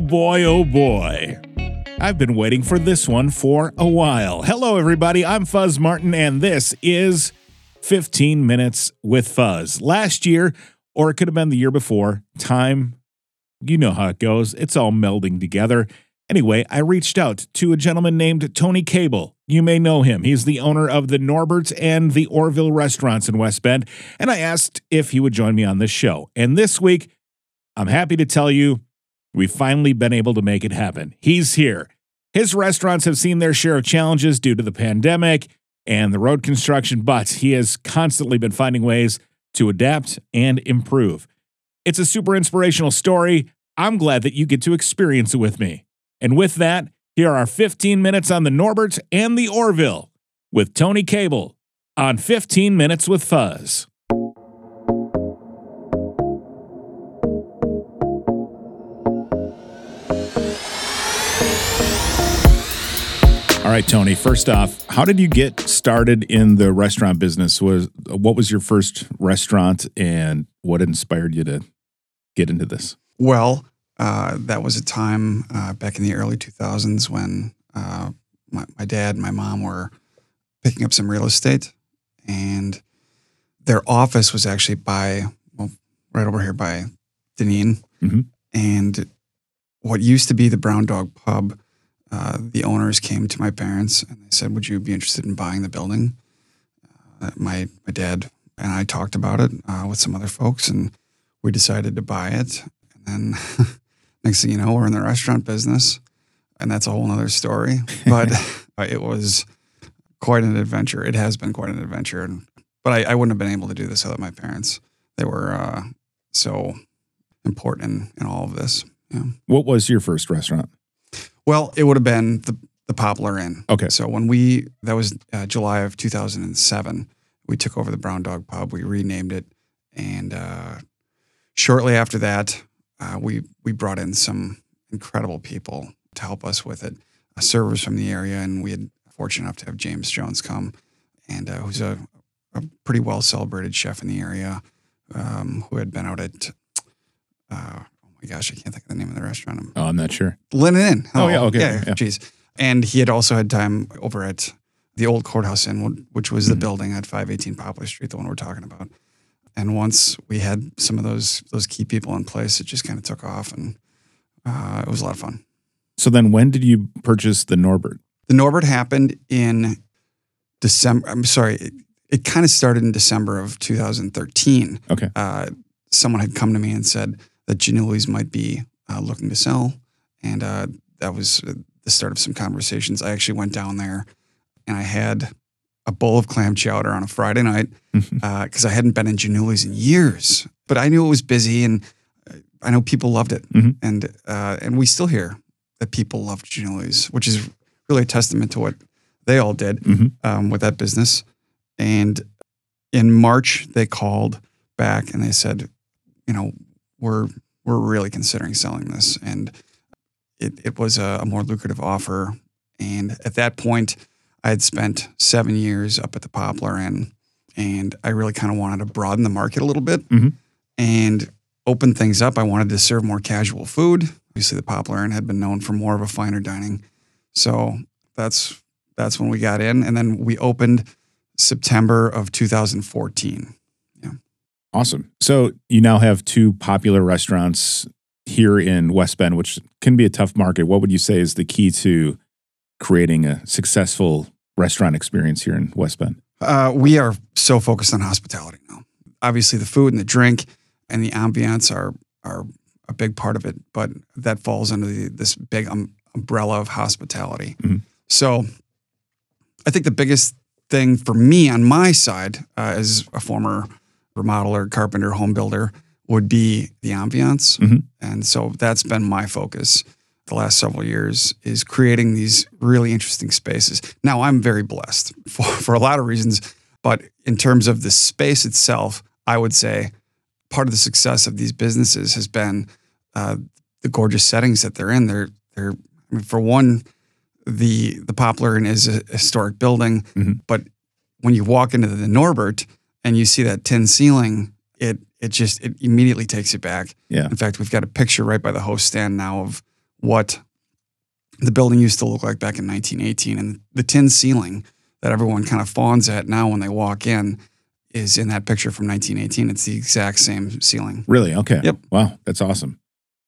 Oh boy, oh boy. I've been waiting for this one for a while. Hello, everybody. I'm Fuzz Martin, and this is 15 Minutes with Fuzz. Last year, or it could have been the year before, time, you know how it goes. It's all melding together. Anyway, I reached out to a gentleman named Tony Koebel. You may know him. He's the owner of the Norbert's and the Orville restaurants in West Bend. And I asked if he would join me on this show. And this week, I'm happy to tell you we've finally been able to make it happen. He's here. His restaurants have seen their share of challenges due to the pandemic and the road construction, but he has constantly been finding ways to adapt and improve. It's a super inspirational story. I'm glad that you get to experience it with me. And with that, here are 15 minutes on the Norbert and the Orville with Tony Koebel on 15 Minutes with Fuzz. All right, Tony. First off, how did you get started in the restaurant business? Was what was your first restaurant, and what inspired you to get into this? Well, uh, that was a time uh, back in the early 2000s when uh, my, my dad and my mom were picking up some real estate, and their office was actually by, well, right over here by Deneen. Mhm. And what used to be the Brown Dog Pub, uh, the owners came to my parents and they said, Would you be interested in buying the building? Uh, my, my dad and I talked about it uh, with some other folks, and we decided to buy it. And then next thing you know, we're in the restaurant business, and that's a whole other story. But uh, it was quite an adventure. It has been quite an adventure. And, but I, I wouldn't have been able to do this without my parents. They were uh, so important in, in all of this. Yeah. What was your first restaurant? Well, it would have been the, the Poplar Inn. Okay. So when we, that was uh, July of 2007, we took over the Brown Dog Pub. We renamed it. And uh, shortly after that, uh, we, we brought in some incredible people to help us with it, servers from the area. And we had fortunate enough to have James Jones come, and uh, who's a, a pretty well celebrated chef in the area um, who had been out at, uh, my gosh, I can't think of the name of the restaurant. I'm Oh, I'm not sure. Linen Inn. Oh, yeah, okay, yeah. Jeez. And he had also had time over at the old courthouse inn, which was the Mhm. building at 518 Poplar Street, the one we're talking about. And once we had some of those those key people in place, it just kind of took off, and uh, it was a lot of fun. So then, when did you purchase the Norbert? The Norbert happened in December. I'm sorry, it, it kind of started in December of 2013. Okay. Uh, someone had come to me and said that Giannulli's might be uh, looking to sell, and uh, that was uh, the start of some conversations. I actually went down there, and I had a bowl of clam chowder on a Friday night because I hadn't been in Giannulli's in years, but I knew it was busy, and uh, I know people loved it, Mhm. and uh, and we still hear that people loved Giannulli's, which is really a testament to what they all did Mhm. um, with that business. And in March, they called back and they said, you know, we're we're really considering selling this, and it it was a, a more lucrative offer. And at that point, I had spent seven years up at the Poplar Inn, and I really kind of wanted to broaden the market a little bit Mhm. and open things up. I wanted to serve more casual food. Obviously, the Poplar Inn had been known for more of a finer dining, so that's that's when we got in, and then we opened September of 2014. Awesome. So you now have two popular restaurants here in West Bend, which can be a tough market. What would you say is the key to creating a successful restaurant experience here in West Bend? Uh, we are so focused on hospitality now. Obviously, the food and the drink and the ambiance are are a big part of it, but that falls under the, this big um, umbrella of hospitality. Mhm. So, I think the biggest thing for me on my side, uh, as a former remodeler, carpenter, home builder, would be the ambiance, Mhm. and so that's been my focus the last several years is creating these really interesting spaces. Now I'm very blessed for, for a lot of reasons, but in terms of the space itself, I would say part of the success of these businesses has been uh, the gorgeous settings that they're in. They're they're I mean, for one, the the Poplar Inn is a historic building, Mhm. but when you walk into the Norbert and you see that tin ceiling, it it just it immediately takes you back. Yeah. In fact, we've got a picture right by the host stand now of what the building used to look like back in 1918. And the tin ceiling that everyone kind of fawns at now when they walk in is in that picture from 1918. It's the exact same ceiling. Really? Okay. Yep. Wow, that's awesome.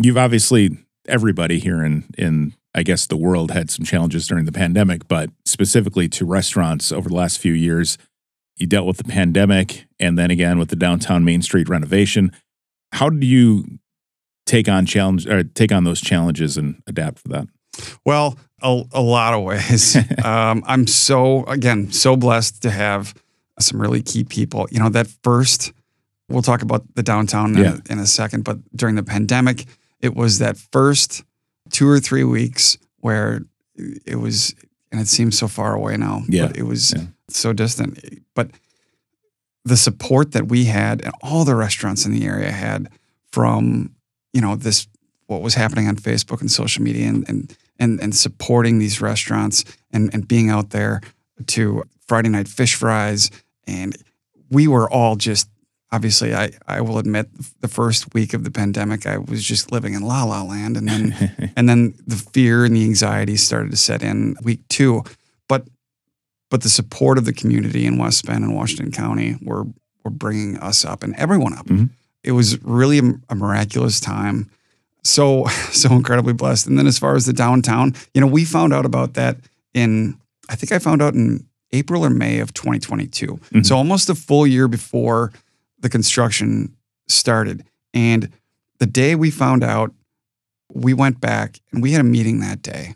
You've obviously everybody here in in I guess the world had some challenges during the pandemic, but specifically to restaurants over the last few years, you dealt with the pandemic and then again with the downtown Main Street renovation. How do you take on challenge or take on those challenges and adapt for that? Well, a, a lot of ways. um, I'm so again so blessed to have some really key people. You know, that first we'll talk about the downtown Yeah. in, a, in a second, but during the pandemic, it was that first two or three weeks where it was, and it seems so far away now. Yeah. but it was Yeah. So distant. But the support that we had and all the restaurants in the area had from you know this what was happening on Facebook and social media and and and, and supporting these restaurants and and being out there to Friday night fish fries and we were all just obviously I I will admit the first week of the pandemic I was just living in la la land and then and then the fear and the anxiety started to set in week 2 but but the support of the community in West Bend and Washington County were were bringing us up and everyone up. Mhm. It was really a, miraculous time. So so incredibly blessed. And then as far as the downtown, you know, we found out about that in I think I found out in April or May of 2022. Mhm. So almost a full year before the construction started. And the day we found out, we went back and we had a meeting that day.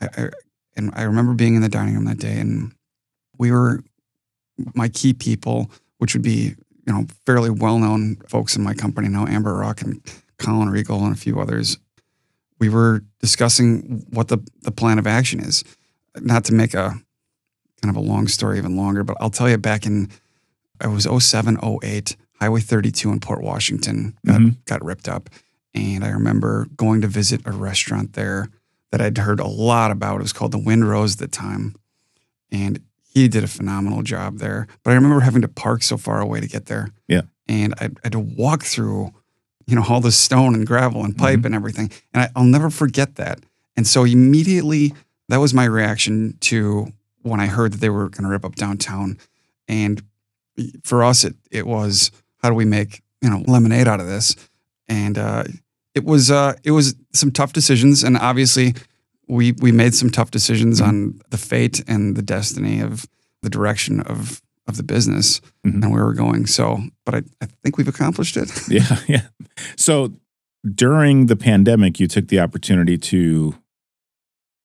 I, I, and I remember being in the dining room that day, and we were my key people, which would be you know fairly well known folks in my company now, Amber Rock and Colin Regal and a few others. We were discussing what the the plan of action is. Not to make a kind of a long story even longer, but I'll tell you back in it was 07, 08, Highway 32 in Port Washington got, Mhm. got ripped up. And I remember going to visit a restaurant there that I'd heard a lot about. It was called the Wind Rose at the time. And he did a phenomenal job there. But I remember having to park so far away to get there. Yeah. And I, I had to walk through, you know, all the stone and gravel and pipe and everything. And I, I'll never forget that. And so immediately, that was my reaction to when I heard that they were going to rip up downtown. And for us, it it was how do we make you know lemonade out of this? And uh, it was uh, it was some tough decisions, and obviously we we made some tough decisions on the fate and the destiny of the direction of of the business Mhm. and where we're going. So, but I, I think we've accomplished it. Yeah, yeah. So during the pandemic, you took the opportunity to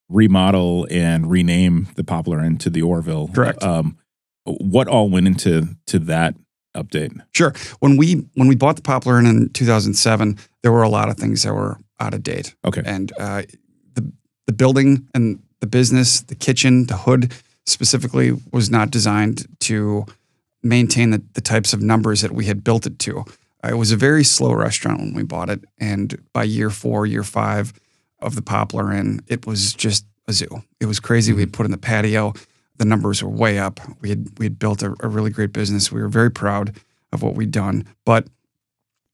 remodel and rename the Poplar into the Orville. Correct. Um, what all went into to that update? Sure. When we when we bought the Poplar Inn in 2007, there were a lot of things that were out of date. Okay. and uh, the the building and the business, the kitchen, the hood specifically was not designed to maintain the, the types of numbers that we had built it to. Uh, it was a very slow restaurant when we bought it, and by year four, year five of the Poplar Inn, it was just a zoo. It was crazy. We had put in the patio. The numbers were way up. We had we had built a, a really great business. We were very proud of what we'd done, but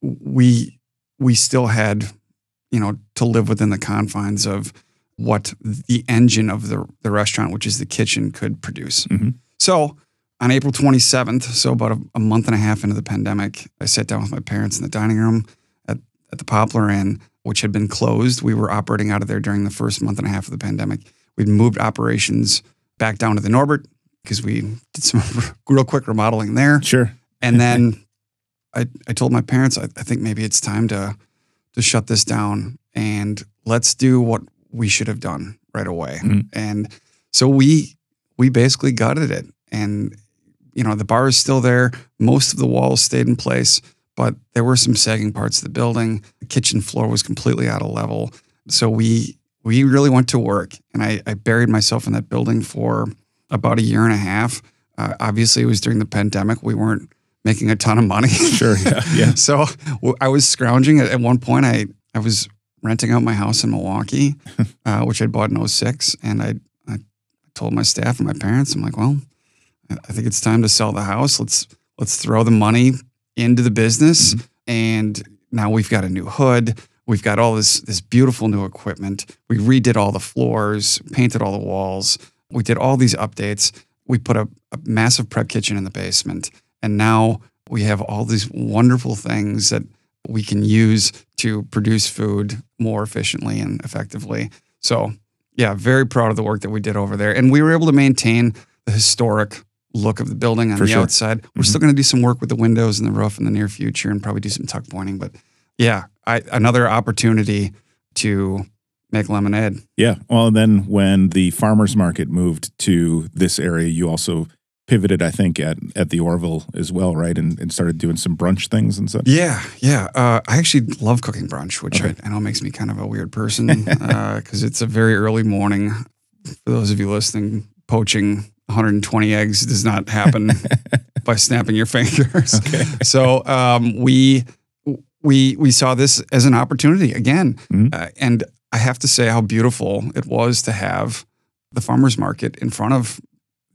we we still had you know, to live within the confines of what the engine of the, the restaurant, which is the kitchen, could produce. Mhm. So on April 27th, so about a, a month and a half into the pandemic, I sat down with my parents in the dining room at, at the Poplar Inn, which had been closed. We were operating out of there during the first month and a half of the pandemic. We'd moved operations back down to the Norbert because we did some real quick remodeling there. Sure. And then I, I told my parents, I, I think maybe it's time to to shut this down and let's do what we should have done right away. Mhm. And so we we basically gutted it. And you know, the bar is still there. Most of the walls stayed in place, but there were some sagging parts of the building. The kitchen floor was completely out of level. So we we really went to work and I, I buried myself in that building for about a year and a half. Uh, obviously, it was during the pandemic. We weren't making a ton of money. Sure. Yeah. Yeah. so w- I was scrounging. At, at one point, I, I was renting out my house in Milwaukee, uh, which I'd bought in 06. And I, I told my staff and my parents, I'm like, well, I I think it's time to sell the house. Let's let's throw the money into the business. And now we've got a new hood. We've got all this this beautiful new equipment. We redid all the floors, painted all the walls. We did all these updates. We put a, a massive prep kitchen in the basement, and now we have all these wonderful things that we can use to produce food more efficiently and effectively. So, yeah, very proud of the work that we did over there, and we were able to maintain the historic look of the building on For the sure. outside. We're Mhm. still going to do some work with the windows and the roof in the near future, and probably do some tuck pointing. But yeah, I, another opportunity to make lemonade. Yeah. Well, and then when the farmers market moved to this area, you also pivoted, I think, at at the Orville as well, right? And, and started doing some brunch things and such. Yeah, yeah. Uh, I actually love cooking brunch, which Okay. I, I know makes me kind of a weird person because it's a very early morning. For those of you listening, poaching 120 eggs does not happen by snapping your fingers. Okay. So um, we we we saw this as an opportunity again, Mhm. uh, and I have to say how beautiful it was to have the farmers market in front of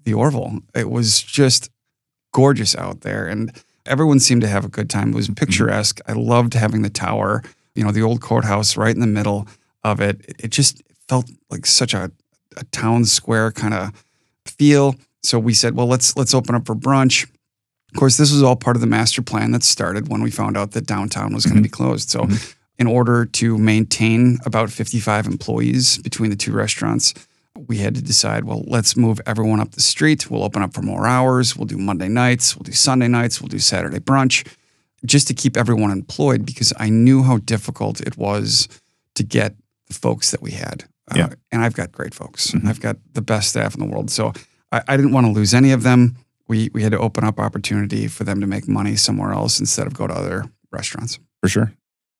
the Orville. It was just gorgeous out there, and everyone seemed to have a good time. It was picturesque. I loved having the tower, you know, the old courthouse right in the middle of it. It, it just felt like such a, a town square kind of feel. So we said, well, let's let's open up for brunch. Of course, this was all part of the master plan that started when we found out that downtown was going to be closed. So, Mhm. in order to maintain about 55 employees between the two restaurants, we had to decide, well, let's move everyone up the street. We'll open up for more hours. We'll do Monday nights. We'll do Sunday nights. We'll do Saturday brunch just to keep everyone employed because I knew how difficult it was to get the folks that we had. Uh, and I've got great folks. Mhm. I've got the best staff in the world. So I, I didn't want to lose any of them. We, we had to open up opportunity for them to make money somewhere else instead of go to other restaurants. For sure.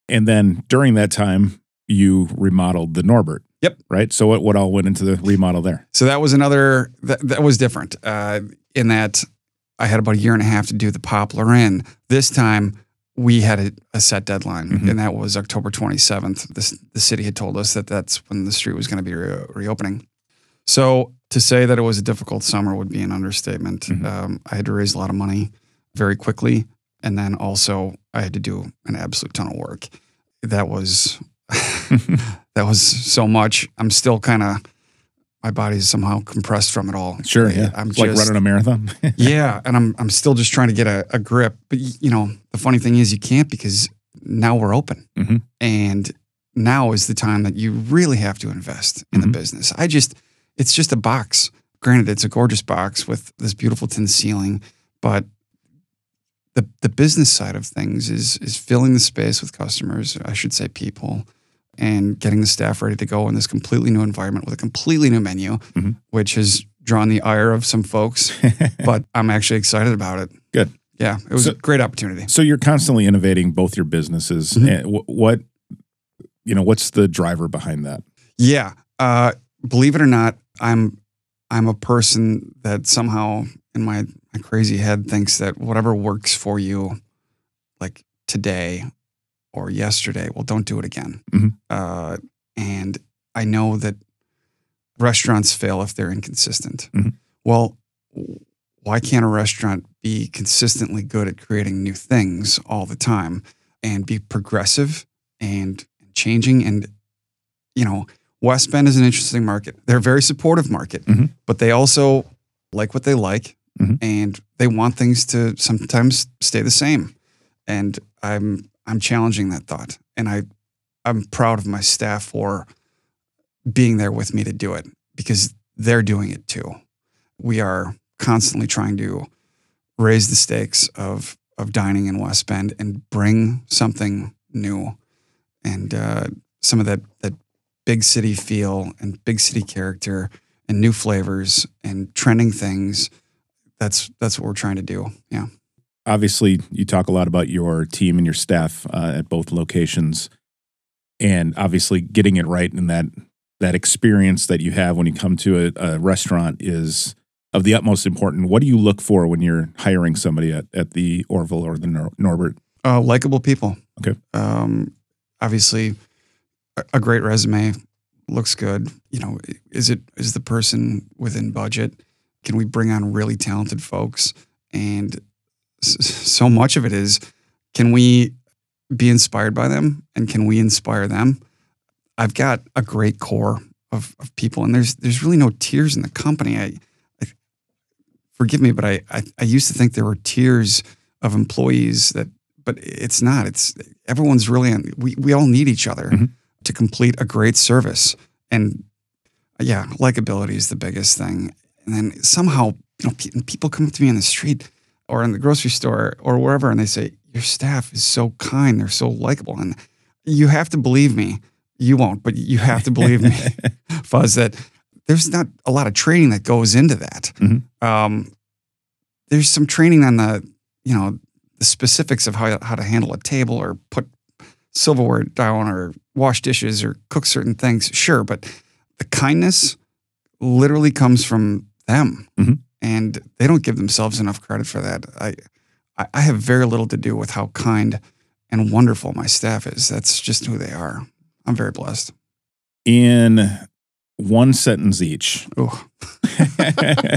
And then during that time, you remodeled the Norbert. Yep. Right. So what, what all went into the remodel there? So that was another that, that was different uh, in that I had about a year and a half to do the Poplar Inn. This time we had a, a set deadline, Mhm. and that was October 27th. This, the city had told us that that's when the street was going to be re- reopening. So to say that it was a difficult summer would be an understatement. Mhm. Um, I had to raise a lot of money very quickly, and then also I had to do an absolute ton of work. That was that was so much. I'm still kind of my body's somehow compressed from it all. Sure. Yeah. I'm It's like running a marathon. yeah, and I'm I'm still just trying to get a, a grip. But you know, the funny thing is, you can't because now we're open, Mhm. and now is the time that you really have to invest in Mhm. the business. I just, it's just a box. Granted, it's a gorgeous box with this beautiful tin ceiling, but the the business side of things is is filling the space with customers. I should say people. And getting the staff ready to go in this completely new environment with a completely new menu, Mhm. which has drawn the ire of some folks but I'm actually excited about it. Good. Yeah, it was So- a great opportunity. so you're constantly innovating both your businesses. Mhm. And wh- what, you know, what's the driver behind that? Yeah, uh, believe it or not, I'm I'm a person that somehow in my, my crazy head thinks that whatever works for you, like today or yesterday, well, don't do it again. Mhm. Uh, and I know that restaurants fail if they're inconsistent. Mhm. Well, why can't a restaurant be consistently good at creating new things all the time and be progressive and changing? And, you know, West Bend is an interesting market. They're a very supportive market, Mhm. but they also like what they like Mhm. and they want things to sometimes stay the same. And I'm I'm challenging that thought. And I I'm proud of my staff for being there with me to do it because they're doing it too. We are constantly trying to raise the stakes of of dining in West Bend and bring something new and uh, some of that that big city feel and big city character and new flavors and trending things. That's that's what we're trying to do. Yeah. obviously you talk a lot about your team and your staff uh, at both locations and obviously getting it right in that that experience that you have when you come to a, a restaurant is of the utmost important what do you look for when you're hiring somebody at, at the orville or the Nor- norbert Uh, likable people. Okay. Um, obviously, a, great resume looks good. You know, is it is the person within budget? Can we bring on really talented folks? And so much of it is, can we be inspired by them and can we inspire them? I've got a great core of, of people, and there's there's really no tiers in the company. I, I forgive me, but I, I I used to think there were tiers of employees that, but it's not. It's everyone's really on. We we all need each other Mhm. To complete a great service, and yeah, likability is the biggest thing. And then somehow, you know, pe- people come up to me on the street or in the grocery store or wherever, and they say, "Your staff is so kind. They're so likable." And you have to believe me. You won't, but you have to believe me, Fuzz. That there's not a lot of training that goes into that. Mhm. Um, there's some training on the, you know, the specifics of how how to handle a table or put silverware down or wash dishes or cook certain things. Sure, but the kindness literally comes from them, Mhm. and they don't give themselves enough credit for that. I, I I have very little to do with how kind and wonderful my staff is. That's just who they are. I'm very blessed. In one sentence each, Oh,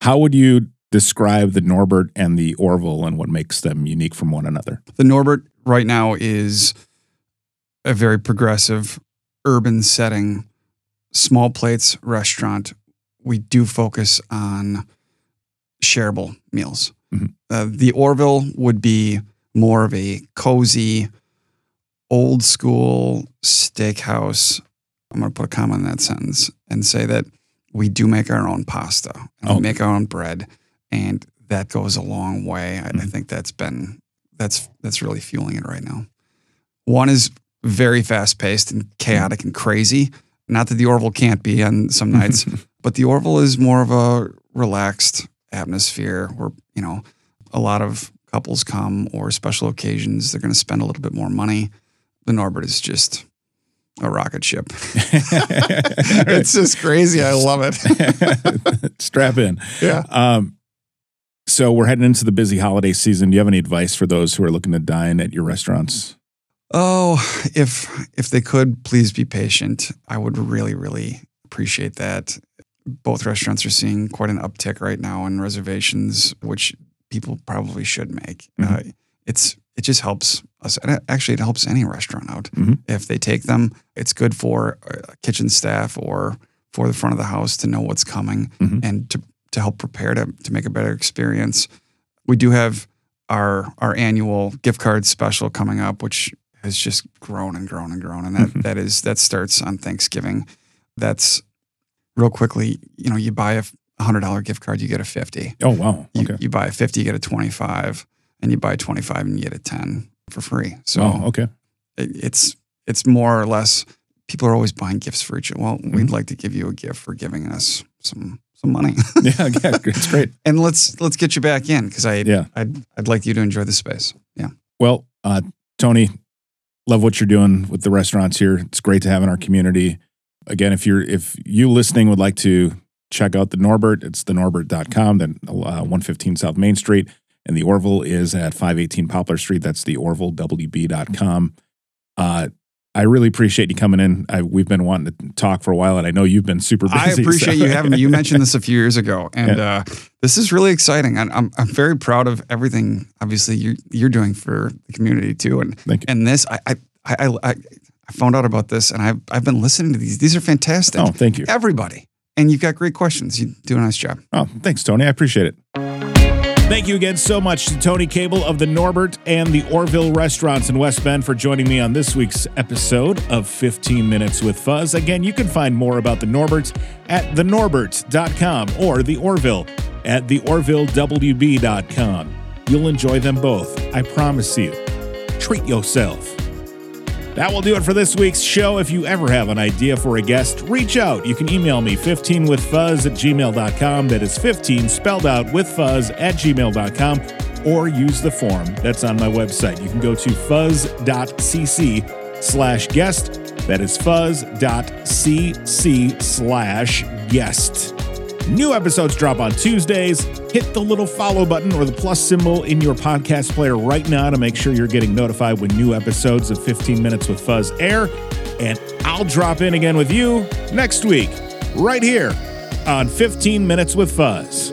how would you describe the Norbert and the Orville and what makes them unique from one another? the Norbert right now is a very progressive urban setting, small plates restaurant. We do focus on shareable meals. Mhm. Uh, the Orville would be more of a cozy, old school steakhouse. I'm going to put a comma in that sentence and say that we do make our own pasta and Oh. we make our own bread, and that goes a long way. I, I Mhm. think that's been that's that's really fueling it right now. One is very fast paced and chaotic and crazy. Not that the Orville can't be on some nights, but the Orville is more of a relaxed atmosphere where you know a lot of couples come or special occasions they're going to spend a little bit more money. The Norbert is just a rocket ship. it's just crazy. I love it. Strap in. yeah. Um, so we're heading into the busy holiday season. Do you have any advice for those who are looking to dine at your restaurants? Oh, if if they could please be patient, I would really really appreciate that. Both restaurants are seeing quite an uptick right now in reservations, which people probably should make. Mhm. Uh, it's it just helps us. and Actually, it helps any restaurant out Mhm. if they take them. It's good for uh, kitchen staff or for the front of the house to know what's coming Mhm. and to to help prepare to to make a better experience. We do have our our annual gift card special coming up, which has just grown and grown and grown, and that, Mhm. that is that starts on Thanksgiving. That's real quickly. You know, you buy a hundred dollar gift card, you get a fifty. Oh wow. You, Okay. you buy a fifty, you get a twenty five, and you buy twenty five and you get a ten for free. So oh, okay. it, it's it's more or less. People are always buying gifts for each. other. Well, we'd Mhm. like to give you a gift for giving us some some money, Yeah, yeah, it's great. and let's let's get you back in because I Yeah. I'd I'd like you to enjoy the space. Yeah. Well, uh, Tony, love what you're doing with the restaurants here. It's great to have in our community. Again, if you're if you listening would like to check out the Norbert, it's thenorbert.com, then uh, 115 South Main Street. And the Orville is at 518 Poplar Street. That's the OrvilleWB.com. Uh, I really appreciate you coming in. I, we've been wanting to talk for a while, and I know you've been super busy. I appreciate so- you having me. You mentioned this a few years ago, and uh, this is really exciting. And I'm I'm very proud of everything. Obviously, you're you're doing for the community too. And Thank you. and this, I I I, I, I found out about this, and I've I've been listening to these. These are fantastic. Oh, thank you. Everybody, and you've got great questions. You do a nice job. Oh, thanks, Tony. I appreciate it. Thank you again so much to Tony Koebel of the Norbert and the Orville restaurants in West Bend for joining me on this week's episode of 15 Minutes with Fuzz. Again, you can find more about the Norbert at thenorbert.com or the Orville at theorvillewb.com. You'll enjoy them both. I promise you. Treat yourself. That will do it for this week's show. If you ever have an idea for a guest, reach out. You can email me 15withfuzz at gmail.com. That is 15 spelled out with fuzz at gmail.com or use the form that's on my website. You can go to fuzz.cc slash guest. That is fuzz.cc slash guest. New episodes drop on Tuesdays. Hit the little follow button or the plus symbol in your podcast player right now to make sure you're getting notified when new episodes of 15 Minutes with Fuzz air. And I'll drop in again with you next week, right here on 15 Minutes with Fuzz.